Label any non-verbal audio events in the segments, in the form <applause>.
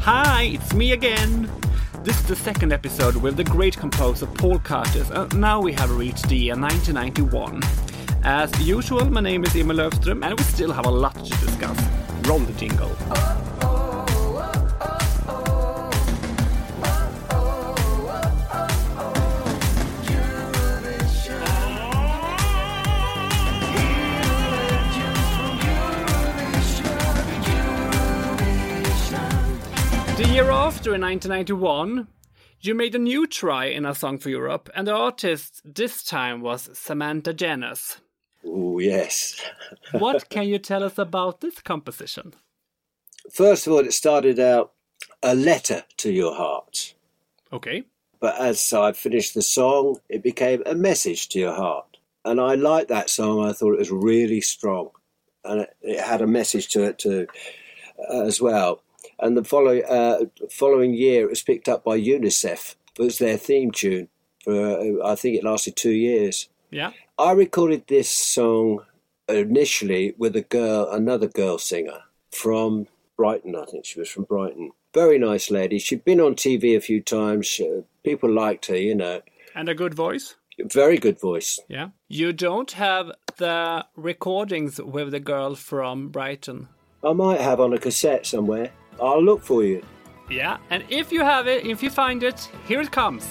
Hi, it's me again. This is the second episode with the great composer Paul Curtis, and uh, now we have reached the year 1991. As usual, my name is Emil Löfström, and we still have a lot to discuss. Roll the jingle. Year after, in 1991, you made a new try in A Song for Europe, and the artist this time was Samantha Janus. Oh, yes. <laughs> What can you tell us about this composition? First of all, it started out a letter to your heart. Okay. But as I finished the song, it became a message to your heart. And I liked that song. I thought it was really strong. And it, it had a message to it too, uh, as well. And the following, uh, following year, it was picked up by UNICEF. It was their theme tune for, uh, I think it lasted two years. Yeah. I recorded this song initially with a girl, another girl singer from Brighton. I think she was from Brighton. Very nice lady. She'd been on TV a few times. Uh, people liked her, you know. And a good voice? Very good voice. Yeah. You don't have the recordings with the girl from Brighton. I might have on a cassette somewhere. I'll look for you. Yeah. And if you have it, if you find it, here it comes.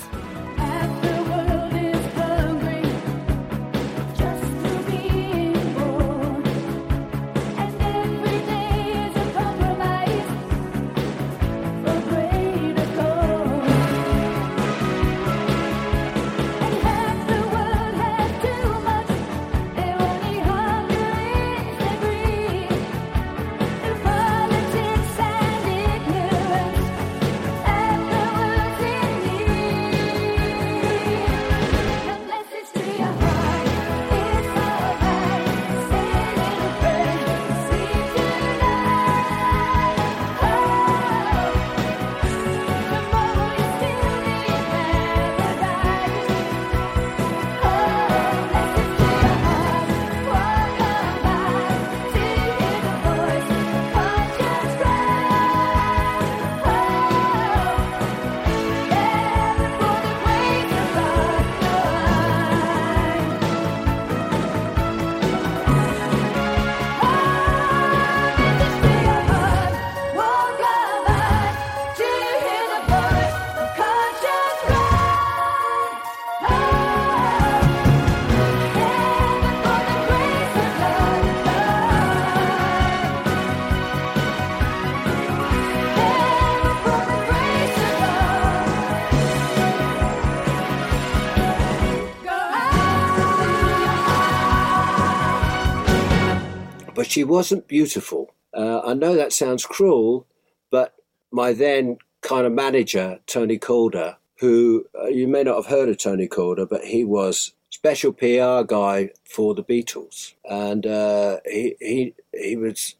She wasn't beautiful. Uh, I know that sounds cruel, but my then kind of manager, Tony Calder, who uh, you may not have heard of Tony Calder, but he was special PR guy for the Beatles, and uh, he he he was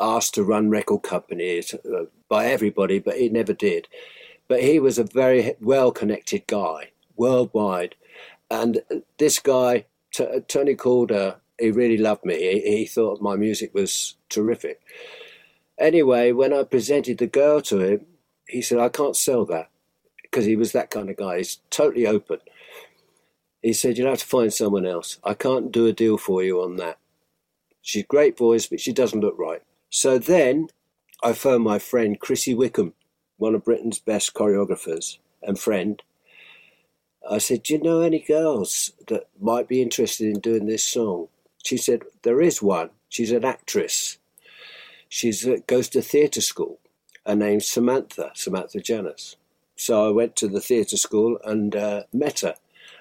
asked to run record companies uh, by everybody, but he never did. But he was a very well connected guy worldwide, and this guy, T- Tony Calder, he really loved me. He, he thought my music was terrific. Anyway, when I presented the girl to him, he said, I can't sell that because he was that kind of guy. He's totally open. He said, You'll have to find someone else. I can't do a deal for you on that. She's great voice, but she doesn't look right. So then I phoned my friend Chrissy Wickham, one of Britain's best choreographers and friend. I said, Do you know any girls that might be interested in doing this song? She said, There is one. She's an actress. She goes to theatre school. Her name's Samantha, Samantha Janus. So I went to the theatre school and uh, met her,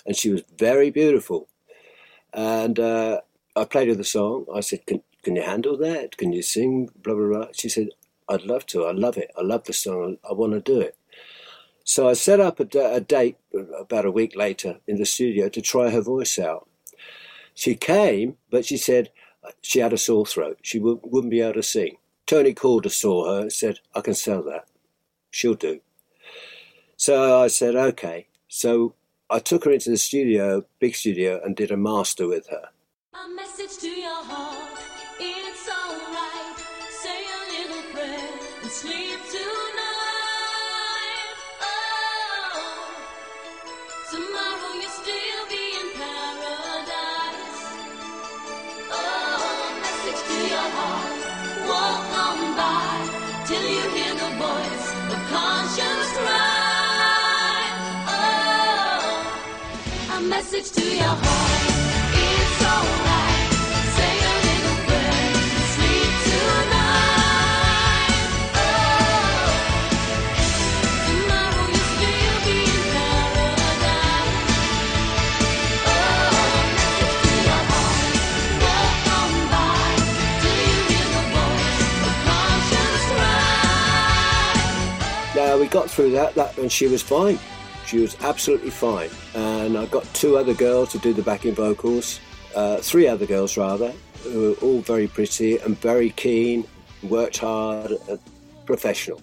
and she was very beautiful. And uh, I played her the song. I said, can, can you handle that? Can you sing? Blah, blah, blah. She said, I'd love to. I love it. I love the song. I, I want to do it. So I set up a, a date about a week later in the studio to try her voice out. She came, but she said uh, she had a sore throat. She w- wouldn't be able to sing. Tony Calder saw her and said, I can sell that. She'll do. So I said, okay. So I took her into the studio, big studio, and did a master with her. A message to your heart, it's alright. Say a little prayer and sleep message to your heart. It's alright. Say a little. Sleep tonight. Oh, tomorrow you'll be in paradise. Oh, message to your heart. Walk on by. Do you hear the voice of conscience we got through that, that and she was fine. She was absolutely fine. And I got two other girls to do the backing vocals, uh, three other girls rather, who were all very pretty and very keen, worked hard, uh, professional.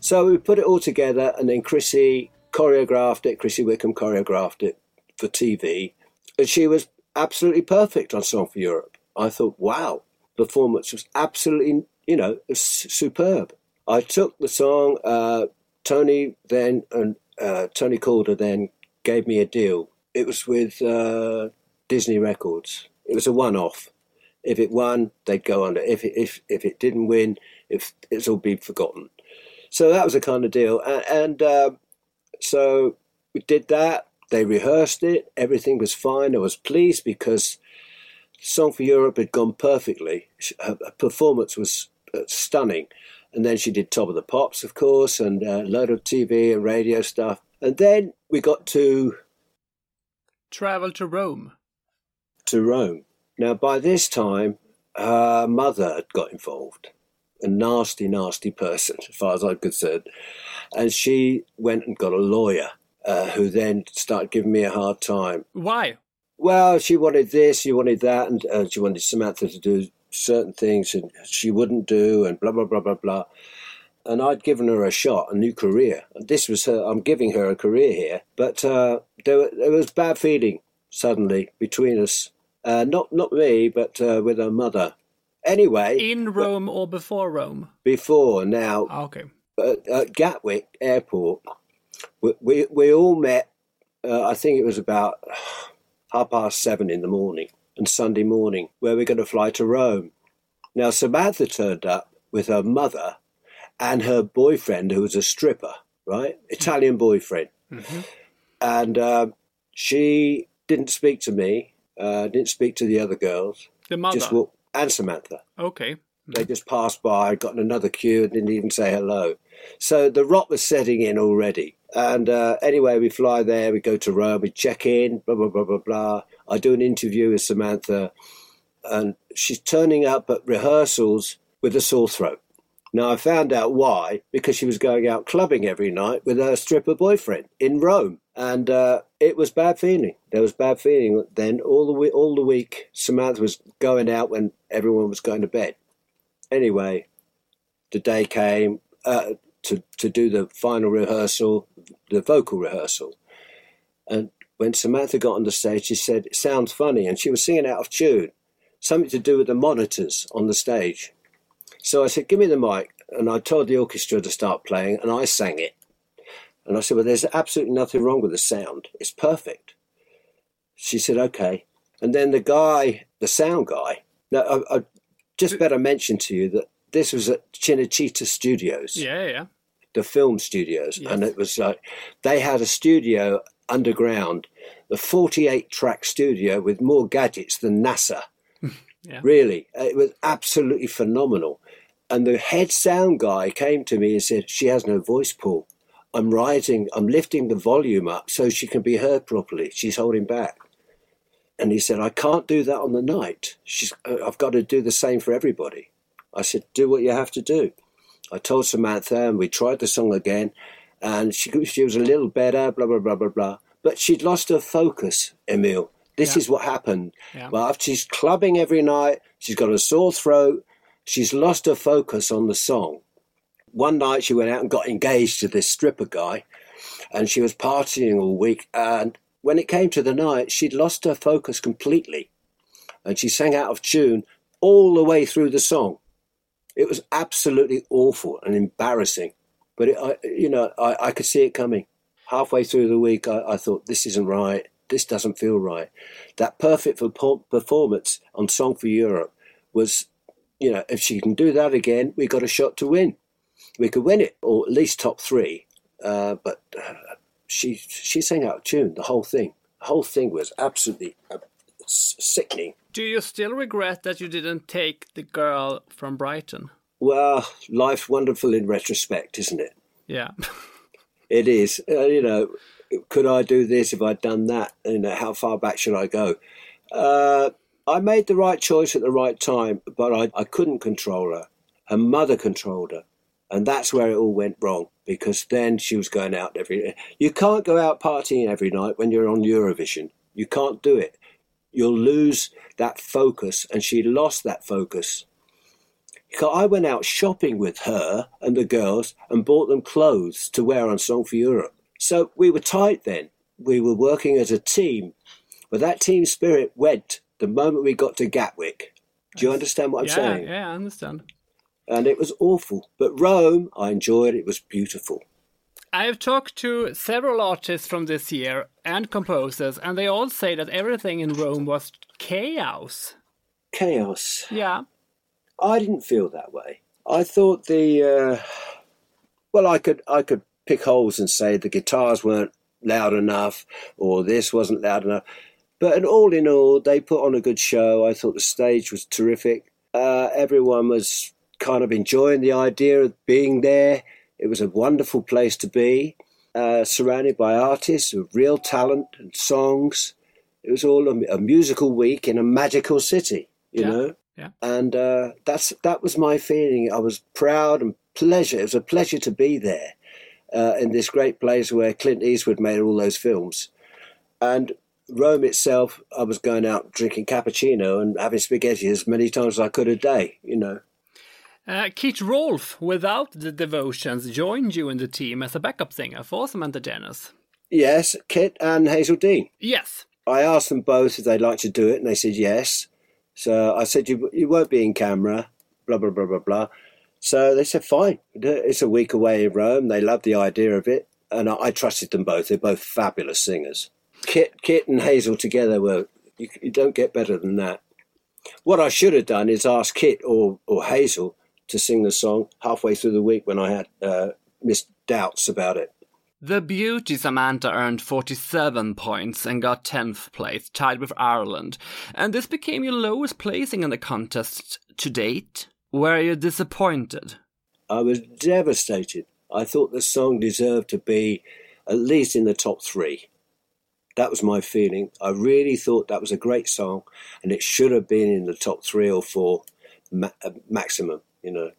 So we put it all together, and then Chrissy choreographed it. Chrissy Wickham choreographed it for TV, and she was absolutely perfect on Song for Europe. I thought, wow, performance was absolutely, you know, superb. I took the song. Uh, Tony then and uh, Tony Calder then gave me a deal. It was with uh, Disney Records. It was a one-off. If it won, they'd go under. If it, if if it didn't win, if it's all been forgotten. So that was the kind of deal. And, and uh, so we did that. They rehearsed it. Everything was fine. I was pleased because Song for Europe had gone perfectly. Her, her performance was uh, stunning. And then she did Top of the Pops, of course, and a load of TV and radio stuff. And then we got to Travel to Rome. to Rome. Now, by this time, her mother had got involved. A nasty, nasty person, as far as I'm concerned. And she went and got a lawyer uh, who then started giving me a hard time. Why? Well, she wanted this, she wanted that, and uh, she wanted Samantha to do certain things and she wouldn't do, and blah, blah, blah, blah, blah. And I'd given her a shot, a new career. This was her, I'm giving her a career here. But uh, there, there was bad feeling suddenly between us. Uh, not, not me, but uh, with her mother. Anyway, In Rome or before Rome? before now, Ah, Okay. at, at Gatwick Airport, we, we, we all met, uh, I think it was about half past seven in the morning and Sunday morning, where we're going to fly to Rome. Now, Samantha turned up with her mother and her boyfriend, who was a stripper, right? Italian boyfriend. And um, she didn't speak to me, uh, didn't speak to the other girls, The mother. just walked, and Samantha. Okay. They just passed by, got in another queue, and didn't even say hello. So the rot was setting in already. And uh, anyway, we fly there, we go to Rome, we check in, blah, blah, blah, blah, blah. I do an interview with Samantha, and she's turning up at rehearsals with a sore throat. Now, I found out why, because she was going out clubbing every night with her stripper boyfriend in Rome. And uh, it was bad feeling. There was bad feeling then. All the, all the week, Samantha was going out when everyone was going to bed anyway, the day came uh, to to do the final rehearsal, the vocal rehearsal, and when Samantha got on the stage, she said, "It sounds funny," and she was singing out of tune, something to do with the monitors on the stage. So I said, "Give me the mic," and I told the orchestra to start playing, and I sang it. And I said, "Well, there's absolutely nothing wrong with the sound. It's perfect." She said, "Okay." And then the guy, the sound guy. Now, I, I just better mention to you that this was at Cinecittà Studios, Yeah, yeah. the film studios, and it was like they had a studio underground, a 48 track studio with more gadgets than NASA. <laughs> Yeah. Really, it was absolutely phenomenal. And the head sound guy came to me and said, She has no voice, Paul. I'm writing, I'm lifting the volume up so she can be heard properly. She's holding back. And he said, I can't do that on the night. She's, uh, I've got to do the same for everybody. I said, Do what you have to do. I told Samantha, and we tried the song again, and she, she was a little better, blah, blah, blah, blah, blah. But she'd lost her focus, Emil. This Yeah. is what happened. Yeah. Well, after she's clubbing every night, she's got a sore throat, she's lost her focus on the song. One night she went out and got engaged to this stripper guy, and she was partying all week. And when it came to the night, she'd lost her focus completely, and she sang out of tune all the way through the song. It was absolutely awful and embarrassing, but it, I, you know, I, I could see it coming. Halfway through the week, I, I thought this isn't right. This doesn't feel right. That perfect performance on Song for Europe was, you know, if she can do that again, we got a shot to win. we could win it, or at least top three. Uh, but uh, she she sang out of tune the whole thing. The whole thing was absolutely. Do you still regret that you didn't take the girl from Brighton? Well, life's wonderful in retrospect, isn't it? Yeah. <laughs> It is. Uh, you know, could I do this if I'd done that? You know, how far back should I go? Uh, I made the right choice at the right time, but I, I couldn't control her. Her mother controlled her. And that's where it all went wrong because then she was going out every. You can't go out partying every night when you're on Eurovision. You can't do it. You'll lose that focus, and she lost that focus. Because I went out shopping with her and the girls and bought them clothes to wear on Song for Europe. So we were tight then. We were working as a team. But that team spirit went the moment we got to Gatwick. Do you understand what I'm yeah, saying? yeah, I understand. And it was awful. But Rome, I enjoyed. It was beautiful. I've talked to several artists from this year and composers, and they all say that everything in Rome was chaos. Chaos. Yeah. I didn't feel that way. I thought the uh, well, I could I could pick holes and say the guitars weren't loud enough or this wasn't loud enough, but in all in all, they put on a good show. I thought the stage was terrific. Uh, everyone was kind of enjoying the idea of being there. It was a wonderful place to be, uh, surrounded by artists of real talent and songs. It was all a, a musical week in a magical city, you Yeah. know Yeah. and uh, that's that was my feeling. I was proud and pleasure. It was a pleasure to be there uh, in this great place where Clint Eastwood made all those films, and Rome itself. I was going out drinking cappuccino and having spaghetti as many times as I could a day. You know, Uh, Keith Rolfe, without the devotions, joined you in the team as a backup singer for Samantha Janus. yes, Kit and Hazell Dean. Yes. I asked them both if they'd like to do it, and they said yes. So I said, "You you won't be in camera." Blah blah blah blah blah. So they said, "Fine." It's a week away in Rome. They loved the idea of it, and I, I trusted them both. They're both fabulous singers. Kit Kit and Hazell together were you, you don't get better than that. What I should have done is ask Kit or or Hazell to sing the song halfway through the week when I had uh, missed doubts about it. The beauty Samantha earned 47 points and got 10th place, tied with Ireland. And this became your lowest placing in the contest to date. Were you disappointed? I was devastated. I thought the song deserved to be at least in the top three. That was my feeling. I really thought that was a great song, and it should have been in the top three or four ma- uh, maximum. You know,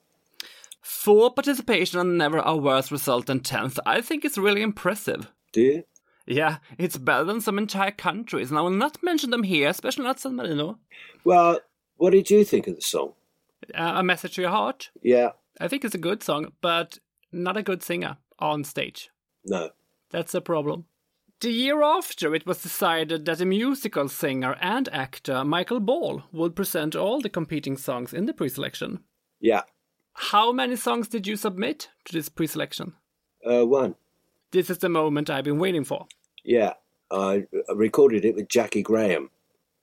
Four participation and never a worse result than 10th. I think it's really impressive. do you? Yeah, it's better than some entire countries, and I will not mention them here, especially not San Marino. Well, what did you think of the song? Uh, a message to your heart. Yeah, I think it's a good song, but not a good singer on stage. no. That's a problem. The year after, it was decided that a musical singer and actor, Michael Ball, would present all the competing songs in the pre-selection. Yeah, How many songs did you submit to this pre-selection? uh, one. This is the moment I've been waiting for. Yeah, I recorded it with Jackie Graham.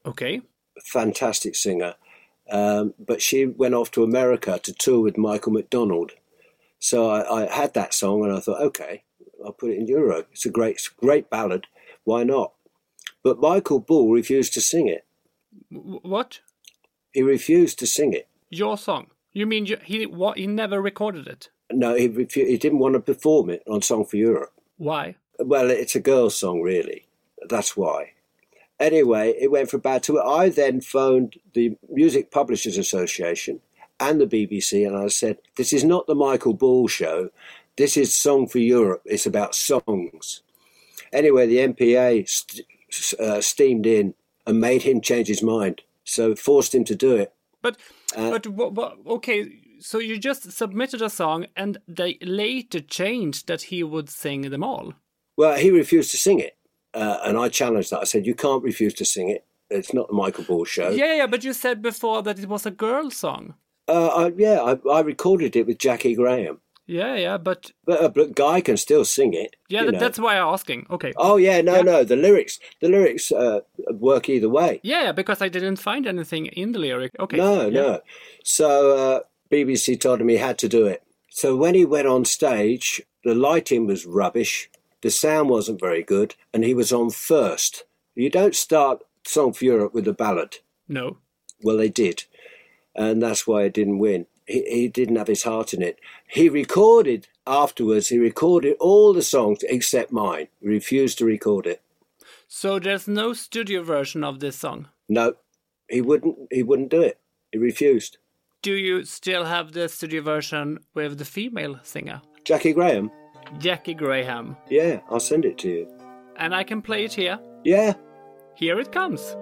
Okay. fantastic singer. Um, but she went off to America to tour with Michael McDonald. So I, I had that song and I thought, okay, I'll put it in Euro. It's a great, it's a great ballad. Why not? But Michael Ball refused to sing it. What? He refused to sing it. Your song? You mean you, he what? He never recorded it? No, he, he didn't want to perform it on Song for Europe. Why? Well, it's a girl's song, really. That's why. Anyway, it went for bad tour. I then phoned the Music Publishers Association and the BBC, and I said, "This is not the Michael Ball show. This is Song for Europe. It's about songs." Anyway, the MPA st- uh, steamed in and made him change his mind, so forced him to do it. But Uh, but? Okay, so you just submitted a song, and they later changed that he would sing them all. Well, he refused to sing it, uh, and I challenged that. I said, "You can't refuse to sing it. It's not the Michael Ball show." Yeah, yeah, but you said before that it was a girl song. Uh, I, yeah, I, I recorded it with Jackie Graham. Yeah, yeah, but But a but guy can still sing it. yeah, you that, know. that's why I'm asking. Okay. Oh yeah, no, Yeah. no. The lyrics, the lyrics uh, work either way. Yeah, yeah, because I didn't find anything in the lyric. Okay. No, yeah. no. So uh, BBC told him he had to do it. So when he went on stage, the lighting was rubbish, the sound wasn't very good, and he was on first. You don't start Song for Europe with a ballad. No. Well, they did, and that's why it didn't win. He, he didn't have his heart in it. He recorded afterwards. He recorded all the songs except mine. He refused to record it. So there's no studio version of this song. No, he wouldn't. He wouldn't do it. He refused. Do you still have the studio version with the female singer, Jackie Graham. Jackie Graham? Yeah, I'll send it to you. And I can play it here. Yeah, Here it comes.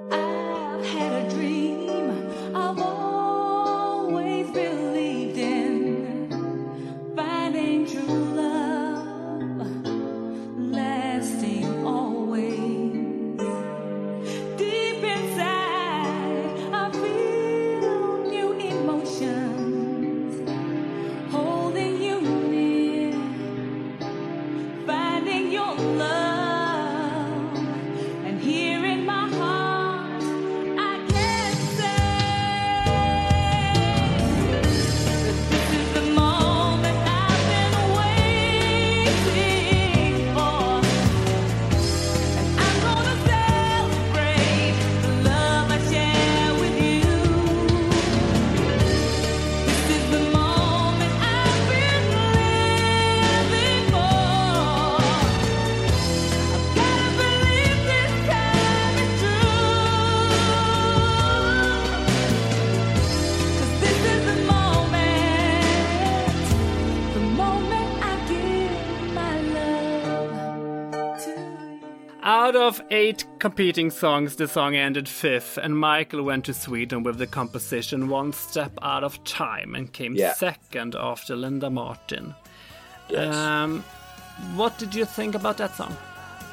Eight competing songs, the song ended fifth, and Michael went to Sweden with the composition One Step Out of Time and came Yeah. second after Linda Martin. yes. Um, what did you think about that song?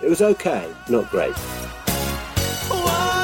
it was okay, not great. One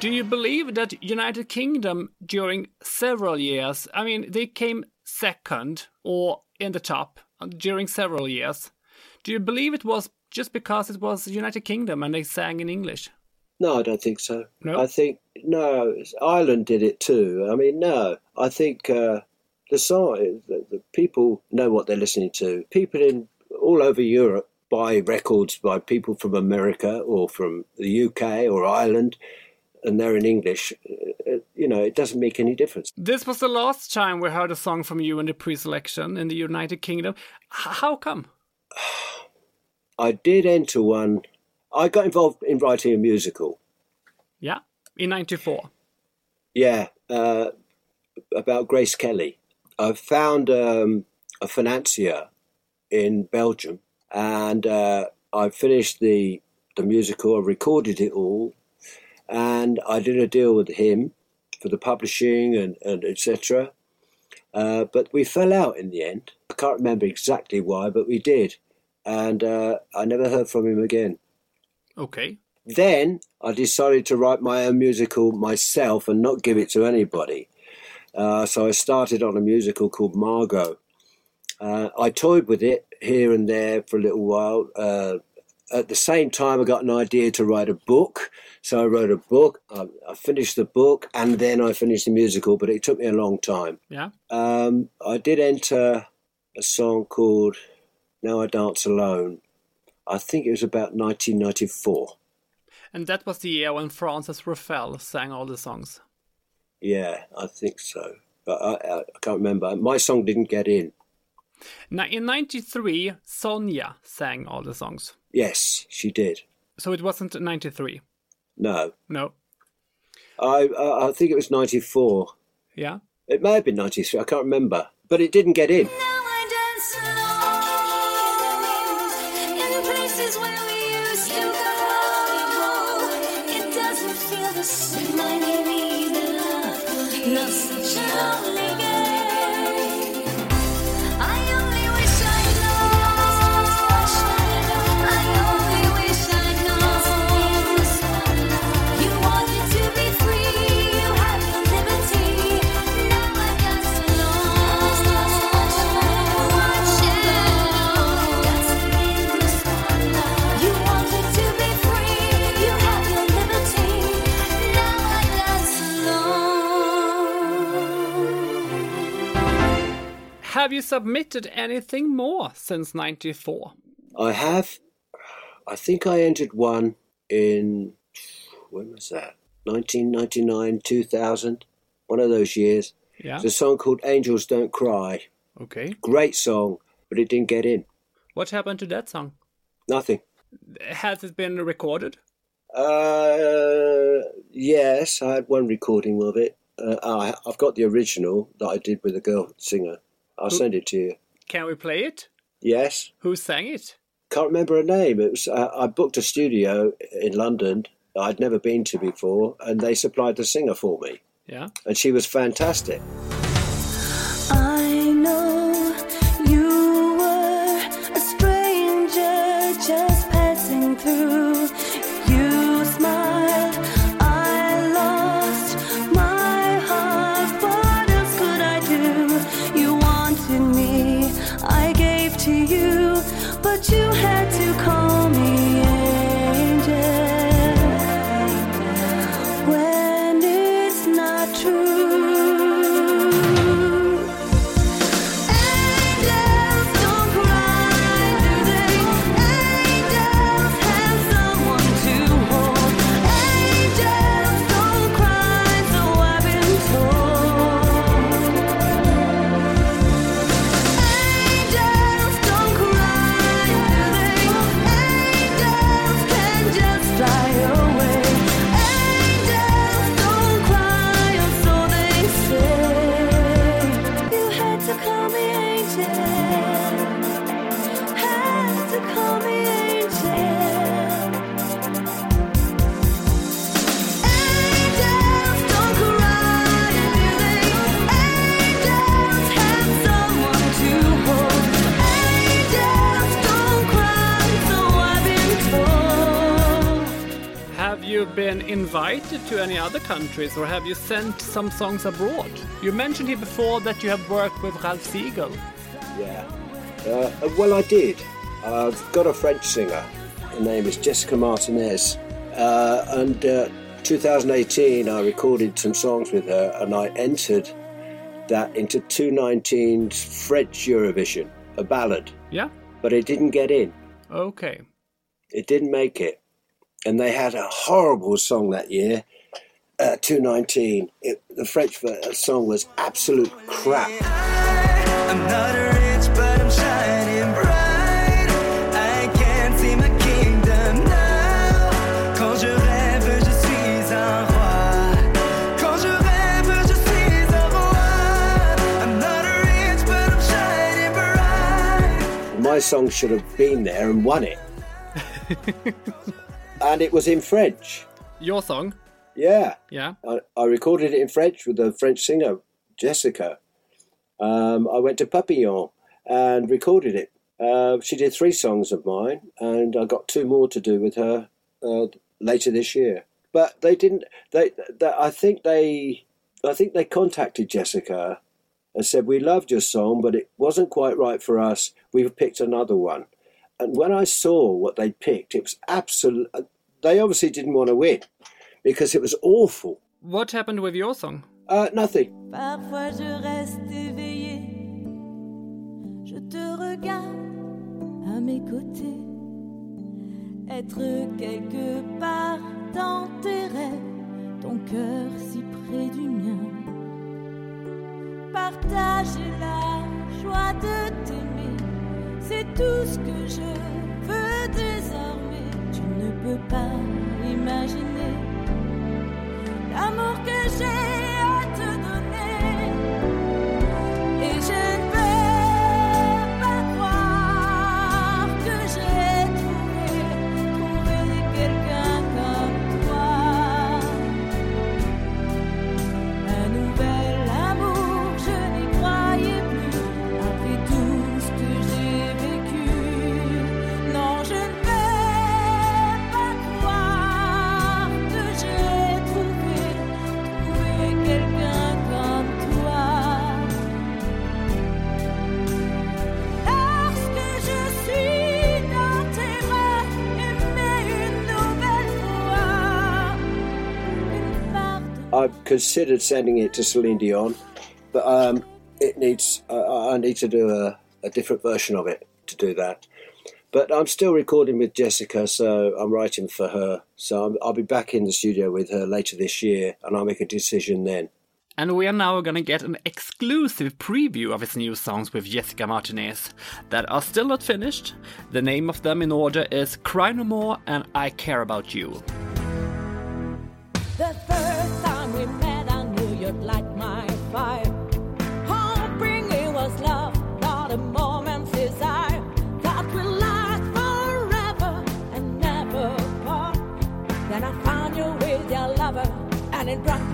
Do you believe that United Kingdom during several years, I mean, they came second or in the top during several years. Do you believe it was just because it was United Kingdom and they sang in English? No, I don't think so. No? I think no. Ireland did it too. I mean, no. I think uh, the song, the, the people know what they're listening to. People in all over Europe buy records by people from America or from the UK or Ireland, and they're in English. Uh, You know, it doesn't make any difference. This was the last time we heard a song from you in the pre-selection in the United Kingdom. How come? <sighs> I did enter one. I got involved in writing a musical. Yeah, in '94. Yeah, uh, about Grace Kelly. I found um, a financier in Belgium, and uh, I finished the the musical. I recorded it all, and I did a deal with him for the publishing and, and etc. Uh, but we fell out in the end. I can't remember exactly why, but we did, and uh, I never heard from him again. Okay. Then I decided to write my own musical myself and not give it to anybody. Uh, so I started on a musical called Margot. Uh, I toyed with it here and there for a little while. At the same time, I got an idea to write a book. So I wrote a book. I, I finished the book and then I finished the musical, but it took me a long time. Yeah. Um, I did enter a song called Now I Dance Alone. I think it was about 1994. And that was the year when Frances Ruffelle sang all the songs. Yeah, I think so. But I, I can't remember. My song didn't get in. Now, in '93, Sonia sang all the songs. Yes, she did. So it wasn't '93. No. No. I, I, I think it was 94. Yeah. It may have been 93. I can't remember. But it didn't get in. Now submitted anything more since 94? I have. I think I entered one in when was that? 1999, 2000, one of those years. Yeah. It's a song called "Angels Don't Cry." Okay. Great song, but it didn't get in. What happened to that song? Nothing. Has it been recorded? Uh, yes, I had one recording of it. Uh, I, I've got the original that I did with a girl singer. I'll send it to you. Can we play it? Yes, Who sang it? can't remember her name. It was uh, I booked a studio in London I'd never been to before, and they supplied the singer for me, Yeah. and she was fantastic. To any other countries or have you sent some songs abroad? You mentioned here before that you have worked with Ralph Siegel. Yeah. Uh, well, I did. I've got a French singer. Her name is Jessica Martinez. Uh, and uh, 2018, I recorded some songs with her, and I entered that into 219's French Eurovision, a ballad. Yeah? But it didn't get in. Okay. It didn't make it. And they had a horrible song that year, uh, 219. It, the French song was absolute crap. I'm not rich, but I'm shining bright. I can't see my kingdom now. Quand je rêve, je suis un roi. Quand je rêve, je suis un roi. I'm not rich, but I'm shining bright. My song should have been there and won it. <laughs> and it was in French. Your song? Yeah. Yeah. I, I recorded it in French with a French singer, Jessica. Um, I went to Papillon and recorded it. Uh, she did three songs of mine, and I got two more to do with her uh, later this year. But they didn't. They, they, I think they, I think they contacted Jessica and said we loved your song, but it wasn't quite right for us. We've picked another one. And when I saw what they picked, it was absolute. They obviously didn't want to win because it was awful. What happened with your song? Uh, nothing. Parfois je reste éveillé, je te regarde à mes côtés, être quelque part dans tes rêves, ton cœur si près du mien. Partager la joie de t'aimer, c'est tout ce que je veux désormais. Tu ne peux pas imaginer l'amour que j'ai considered sending it to Celine Dion, but um, it needs. Uh, I need to do a, a different version of it to do that. But I'm still recording with Jessica, so I'm writing for her. So I'm, I'll be back in the studio with her later this year, and I'll make a decision then. And we are now gonna get an exclusive preview of his new songs with Jessica Martinez that are still not finished. The name of them in order is Cry No More and I Care About You. And it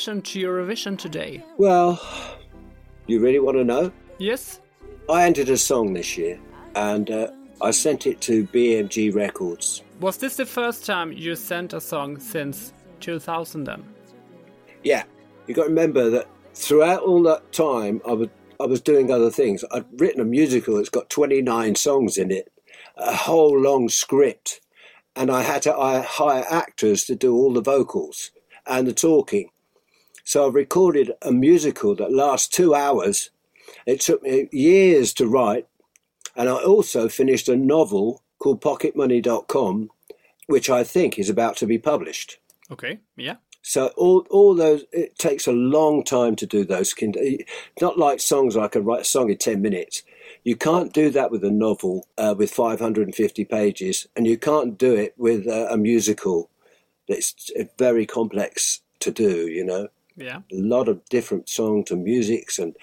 relation to Eurovision today? Well, you really want to know? Yes? I entered a song this year, and uh, I sent it to BMG Records. Was this the first time you sent a song since 2000 then? Yeah, You've got to remember that throughout all that time, I was I was doing other things. I'd written a musical that's got 29 songs in it, a whole long script, and I had to I hire actors to do all the vocals and the talking. So I've recorded a musical that lasts two hours. It took me years to write, and I also finished a novel called PocketMoney.com, which I think is about to be published. Okay, yeah. So all all those it takes a long time to do those. kind- Not like songs where I can write a song in ten minutes. You can't do that with a novel uh, with 550 pages, and you can't do it with uh, a musical that's very complex to do. You know, Yeah. a lot of different songs and musics and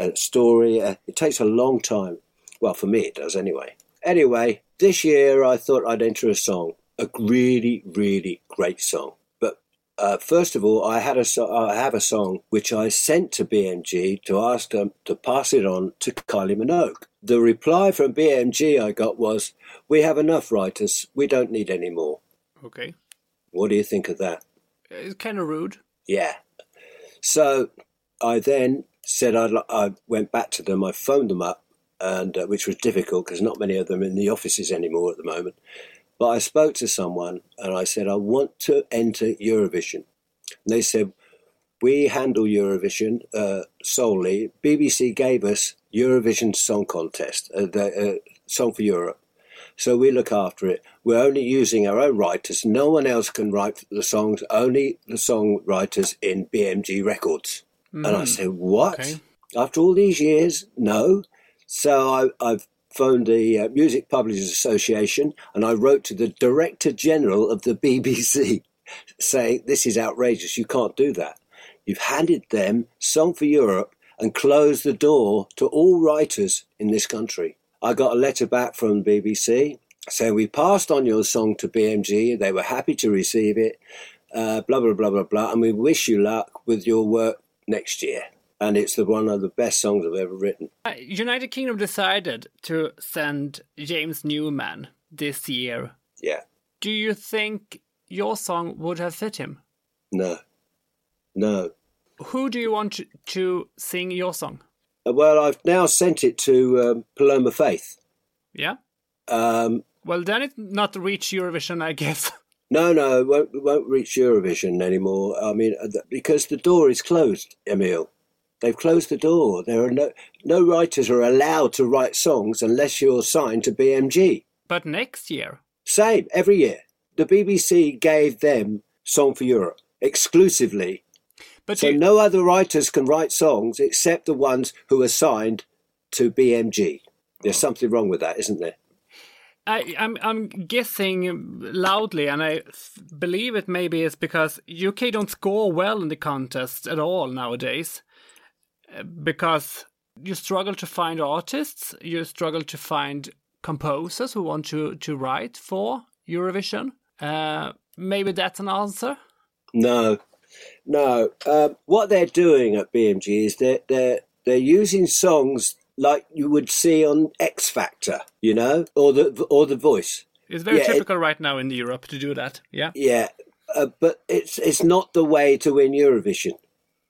uh, story. Uh, it takes a long time. Well, for me, it does anyway. Anyway, this year I thought I'd enter a song, a really, really great song. But uh, first of all, I had a so- I have a song which I sent to BMG to ask them to pass it on to Kylie Minogue. The reply from BMG I got was, "We have enough writers. We don't need any more." Okay. What do you think of that? It's kind of rude. Yeah. So I then said I'd, I went back to them. I phoned them up, and uh, which was difficult because not many of them in the offices anymore at the moment. But I spoke to someone and I said I want to enter Eurovision. And they said, we handle Eurovision uh, solely. BBC gave us Eurovision Song Contest, uh, the uh, Song for Europe. So we look after it. We're only using our own writers. No one else can write the songs, only the songwriters in BMG Records. And I said, What? Okay. After all these years? No. So I, I've phoned the uh, Music Publishers Association and I wrote to the Director General of the BBC <laughs> saying, This is outrageous. You can't do that. You've handed them Song for Europe and closed the door to all writers in this country. I got a letter back from BBC saying, We passed on your song to BMG. They were happy to receive it, uh, blah, blah, blah, blah, blah. And we wish you luck with your work next year. And it's the one of the best songs I've ever written. Uh, United Kingdom decided to send James Newman this year. Yeah. Do you think your song would have fit him? No. No. Who do you want to, to sing your song? Uh, Well, I've now sent it to um, Paloma Faith. Yeah. Um, Well, then it not reach Eurovision, I guess. <laughs> no, no, it won't, it won't reach Eurovision anymore. I mean, uh, because the door is closed, Emil. They've closed the door. There are no no writers are allowed to write songs unless you're signed to BMG. But next year, Same every year. The BBC gave them Song for Europe exclusively. But So you, no other writers can write songs except the ones who are signed to BMG. There's something wrong with that, isn't there? I, I'm I'm guessing loudly, and I believe it maybe is because UK don't score well in the contest at all nowadays, Uh, because you struggle to find artists, you struggle to find composers who want to to write for Eurovision. Uh, maybe that's an answer. No, no. Um, what they're doing at BMG is they're they're they're using songs like you would see on X Factor, you know, or the or the Voice. It's very Yeah, it- typical right now in Europe to do that. Yeah. Yeah, uh, but it's it's not the way to win Eurovision.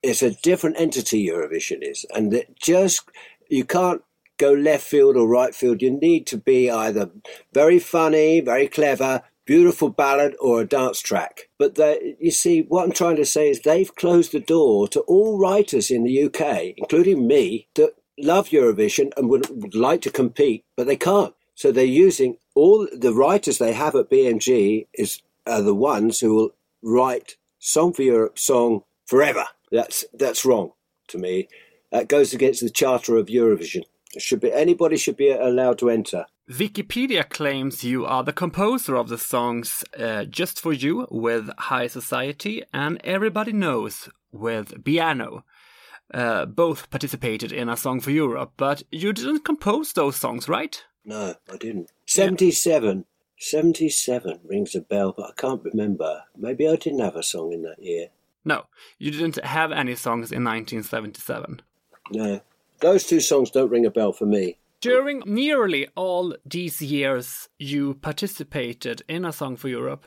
It's a different entity. Eurovision is, and it just you can't go left field or right field. You need to be either very funny, very clever, beautiful ballad, or a dance track. But you see, what I'm trying to say is they've closed the door to all writers in the UK, including me, that love Eurovision and would, would like to compete, but they can't. So they're using all the writers they have at BMG is are the ones who will write Song for Europe song forever. That's that's wrong to me. That goes against the charter of Eurovision. Should be anybody should be allowed to enter. Wikipedia claims you are the composer of the songs uh, Just For You with High Society and Everybody Knows with Piano. Uh, both participated in A Song for Europe, but you didn't compose those songs, right? No, I didn't. 77. 77 rings a bell, but I can't remember. Maybe I didn't have a song in that year. No, you didn't have any songs in 1977. No. Those two songs don't ring a bell for me. During nearly all these years you participated in A Song for Europe,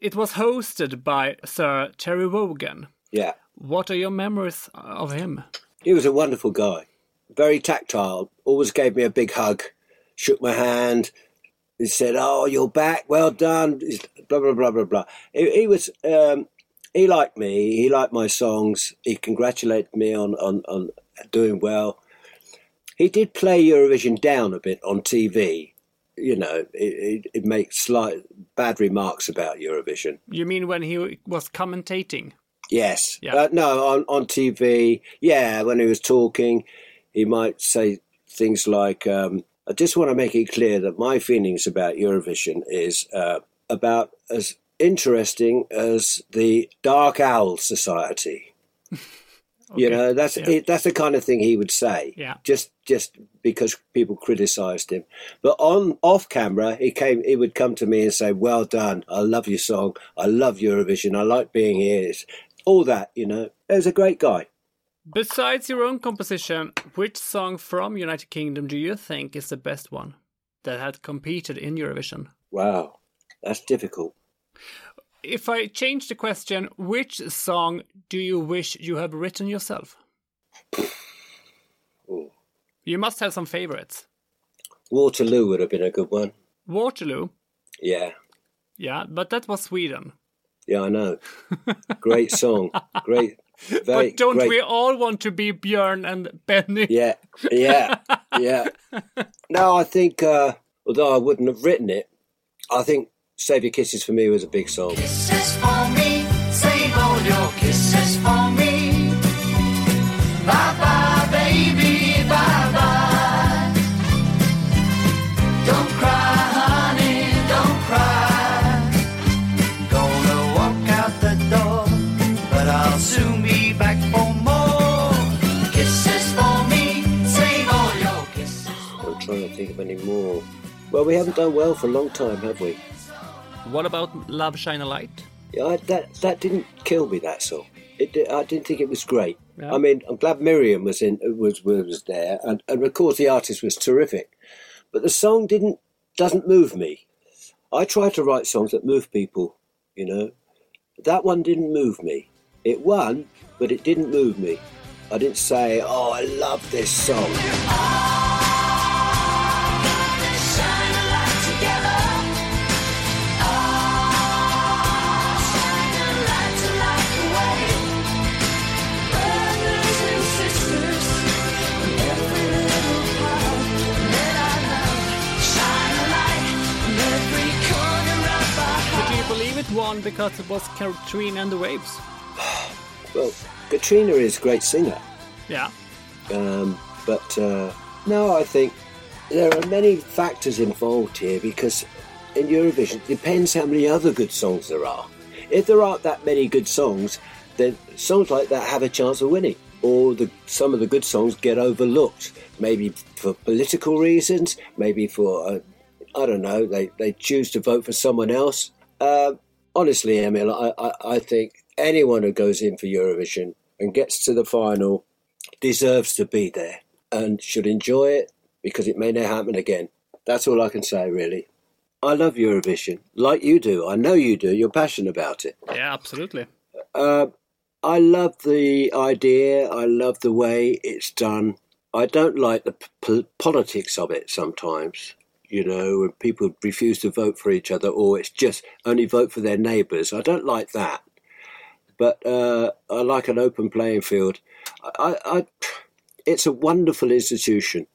it was hosted by Sir Terry Wogan. Yeah. What are your memories of him? He was a wonderful guy, very tactile, always gave me a big hug, shook my hand. He said, Oh, you're back, well done, blah, blah, blah, blah, blah. He, he was, um, he liked me, he liked my songs, he congratulated me on, on, on doing well. He did play Eurovision down a bit on TV. You know, it, it, it makes slight bad remarks about Eurovision. You mean when he was commentating? Yes. Yeah. Uh, no, on, on TV, yeah, when he was talking, he might say things like, um, I just want to make it clear that my feelings about Eurovision is uh, about as interesting as the Dark Owl Society. <laughs> You know, that's Yeah. it, that's the kind of thing he would say. Yeah. Just just because people criticised him, but on off camera, he came. He would come to me and say, "Well done. I love your song. I love Eurovision. I like being here." It's all that, you know. He was a great guy. Besides your own composition, which song from United Kingdom do you think is the best one that had competed in Eurovision? Wow, that's difficult. If I change the question, which song do you wish you had written yourself? <laughs> Ooh. You must have some favorites. Waterloo would have been a good one. Waterloo, Yeah, yeah, but that was Sweden. yeah, I know. <laughs> Great song. Great. Very but don't great. we all want to be Björn and Benny? Yeah, yeah, yeah. No, I think, uh, although I wouldn't have written it, I think Save Your Kisses for me was a big song. Kisses for me, save all your kisses for me. Trying to think of any more. Well, we haven't done well for a long time, have we? What about Love Shine a Light? Yeah, I, that that didn't kill me. That song. It, I didn't think it was great. Yeah. I mean, I'm glad Miriam was in was was there, and, and of course the artist was terrific. But the song didn't doesn't move me. I try to write songs that move people. You know, that one didn't move me. It won, but it didn't move me. I didn't say, "Oh, I love this song." Do you heart. believe it won because it was Katrina and the Waves? <sighs> Well, Katrina is a great singer. Yeah. Um, but uh, no, I think there are many factors involved here because in Eurovision it depends how many other good songs there are. If there aren't that many good songs, then songs like that have a chance of winning. Or the, some of the good songs get overlooked, maybe for political reasons, maybe for uh, I don't know. They they choose to vote for someone else. Uh, honestly, Emil, I, I, I think anyone who goes in for Eurovision and gets to the final deserves to be there and should enjoy it because it may not happen again. That's all I can say, really. I love Eurovision, like you do. I know you do. You're passionate about it. Yeah, absolutely. Uh, I love the idea. I love the way it's done. I don't like the p- politics of it sometimes. You know, when people refuse to vote for each other, or it's just only vote for their neighbours. I don't like that. But uh, I like an open playing field. I, I, it's a wonderful institution,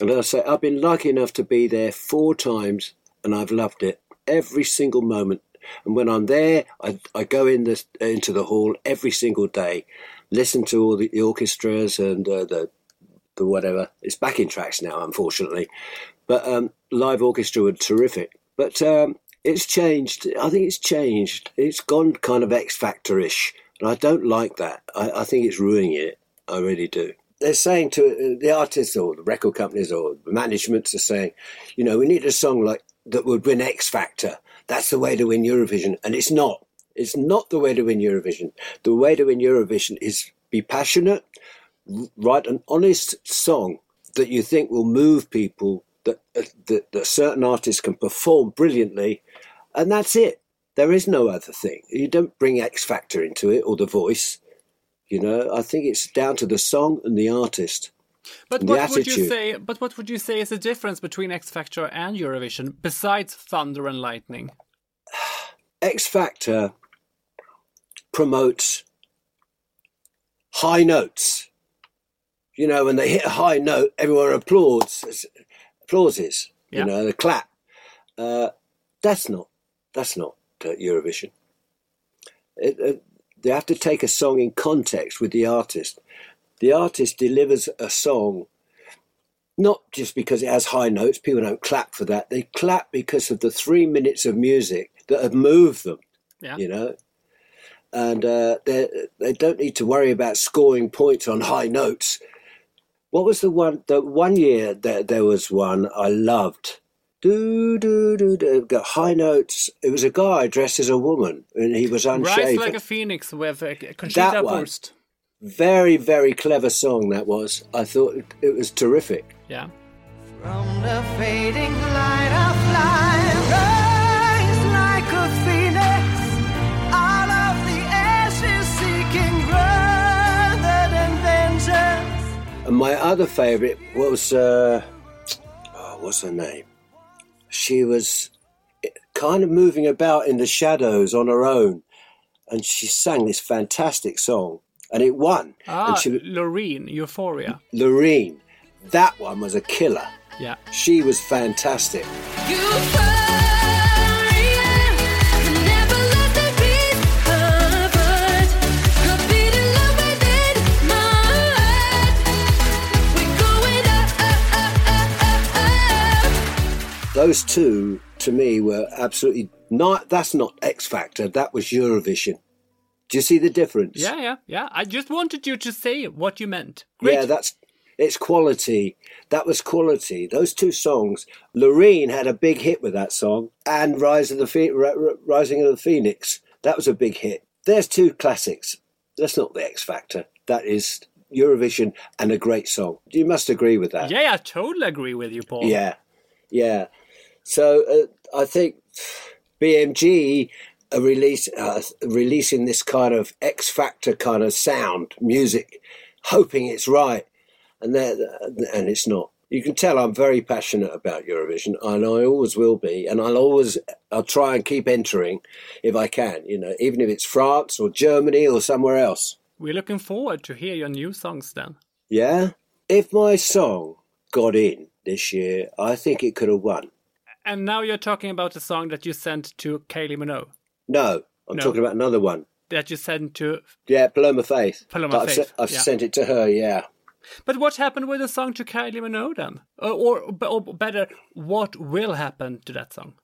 and I say, I've been lucky enough to be there four times, and I've loved it every single moment. And when I'm there, I, I go in this, into the hall every single day, listen to all the, the orchestras and uh, the the whatever. It's backing tracks now, unfortunately, but um, live orchestra were terrific. But um, it's changed. I think it's changed. It's gone kind of X Factor-ish, and I don't like that. I, I think it's ruining it. I really do. They're saying to uh, the artists or the record companies or the managements are saying, you know, we need a song like that would win X Factor. That's the way to win Eurovision, and it's not. It's not the way to win Eurovision. The way to win Eurovision is be passionate, write an honest song that you think will move people, that, uh, that, that certain artists can perform brilliantly, and that's it. There is no other thing. You don't bring X Factor into it or the voice. You know, I think it's down to the song and the artist. But what would you say? But what would you say is the difference between X Factor and Eurovision besides thunder and lightning? <sighs> X Factor promotes high notes. You know, when they hit a high note, everyone applauds, applauses. Yeah. You know, the clap. Uh, that's not. That's not uh, Eurovision. It, uh, they have to take a song in context with the artist. The artist delivers a song not just because it has high notes. People don't clap for that. They clap because of the three minutes of music that have moved them Yeah. you know. And uh, they they don't need to worry about scoring points on high notes. What was the one? The one year that there was one I loved. Do do do do. Got high notes. It was a guy dressed as a woman, and he was Rise unshaven. like a phoenix with a Conchita That one. Wurst. Very very clever song that was. I thought it, it was terrific. Yeah. From the fading light of light, And my other favourite was, uh, oh, what's her name? She was kind of moving about in the shadows on her own, and she sang this fantastic song. and it won. Ah, and she, Loreen, Euphoria. Loreen, that one was a killer. Yeah. She was fantastic. Those two, to me, were absolutely not. That's not X Factor. That was Eurovision. Do you see the difference? Yeah, yeah, yeah. I just wanted you to say what you meant. Great. Yeah, that's it's quality. That was quality. Those two songs. Loreen had a big hit with that song, and Rise of the Ri- Rising of the Phoenix. That was a big hit. There's two classics. That's not the X Factor. That is Eurovision and a great song. You must agree with that. yeah, I totally agree with you, Paul. Yeah, yeah. So uh, I think BMG are release uh, releasing this kind of X Factor kind of sound music, hoping it's right, and and it's not. You can tell I'm very passionate about Eurovision, and I always will be, and I'll always I'll try and keep entering if I can. You know, even if it's France or Germany or somewhere else. We're looking forward to hear your new songs then. Yeah. If my song got in this year, I think it could have won. And now you're talking about a song that you sent to Kylie Minogue, No, I'm No. talking about another one. that you sent to. Yeah, Paloma Faith. Paloma But I've, se- I've yeah. sent it to her. Yeah. But what happened with the song to Kylie Minogue then? Or, or, or better, what will happen to that song?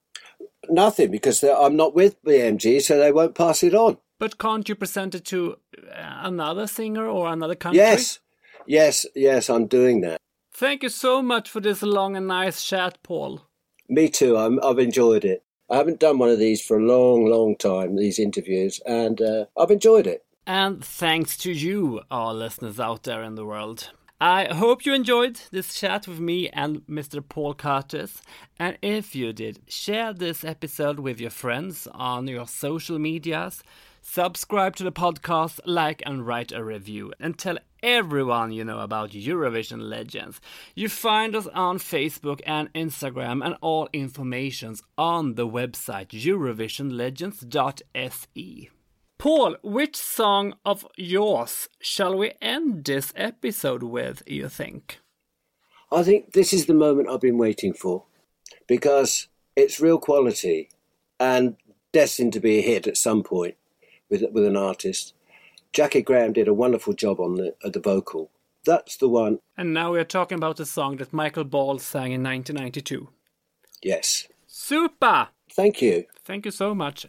Nothing because I'm not with BMG, so they won't pass it on. But can't you present it to uh, another singer or another country? Yes, yes, yes. I'm doing that. Thank you so much for this long and nice chat, Paul. Me too. I'm, I've enjoyed it. I haven't done one of these for a long, long time. These interviews, and uh, I've enjoyed it. And thanks to you, our listeners out there in the world. I hope you enjoyed this chat with me and Mr. Paul Curtis. And if you did, share this episode with your friends on your social medias. Subscribe to the podcast, like and write a review, and tell everyone you know about Eurovision Legends. You find us on Facebook and Instagram, and all information's on the website eurovisionlegends.se. Paul, which song of yours shall we end this episode with, you think? I think this is the moment I've been waiting for because it's real quality and destined to be a hit at some point with with an artist. Jaki Graham did a wonderful job on the uh, the vocal. That's the one. And now we're talking about a song that Michael Ball sang in 1992. Yes. Super! Thank you. Thank you so much.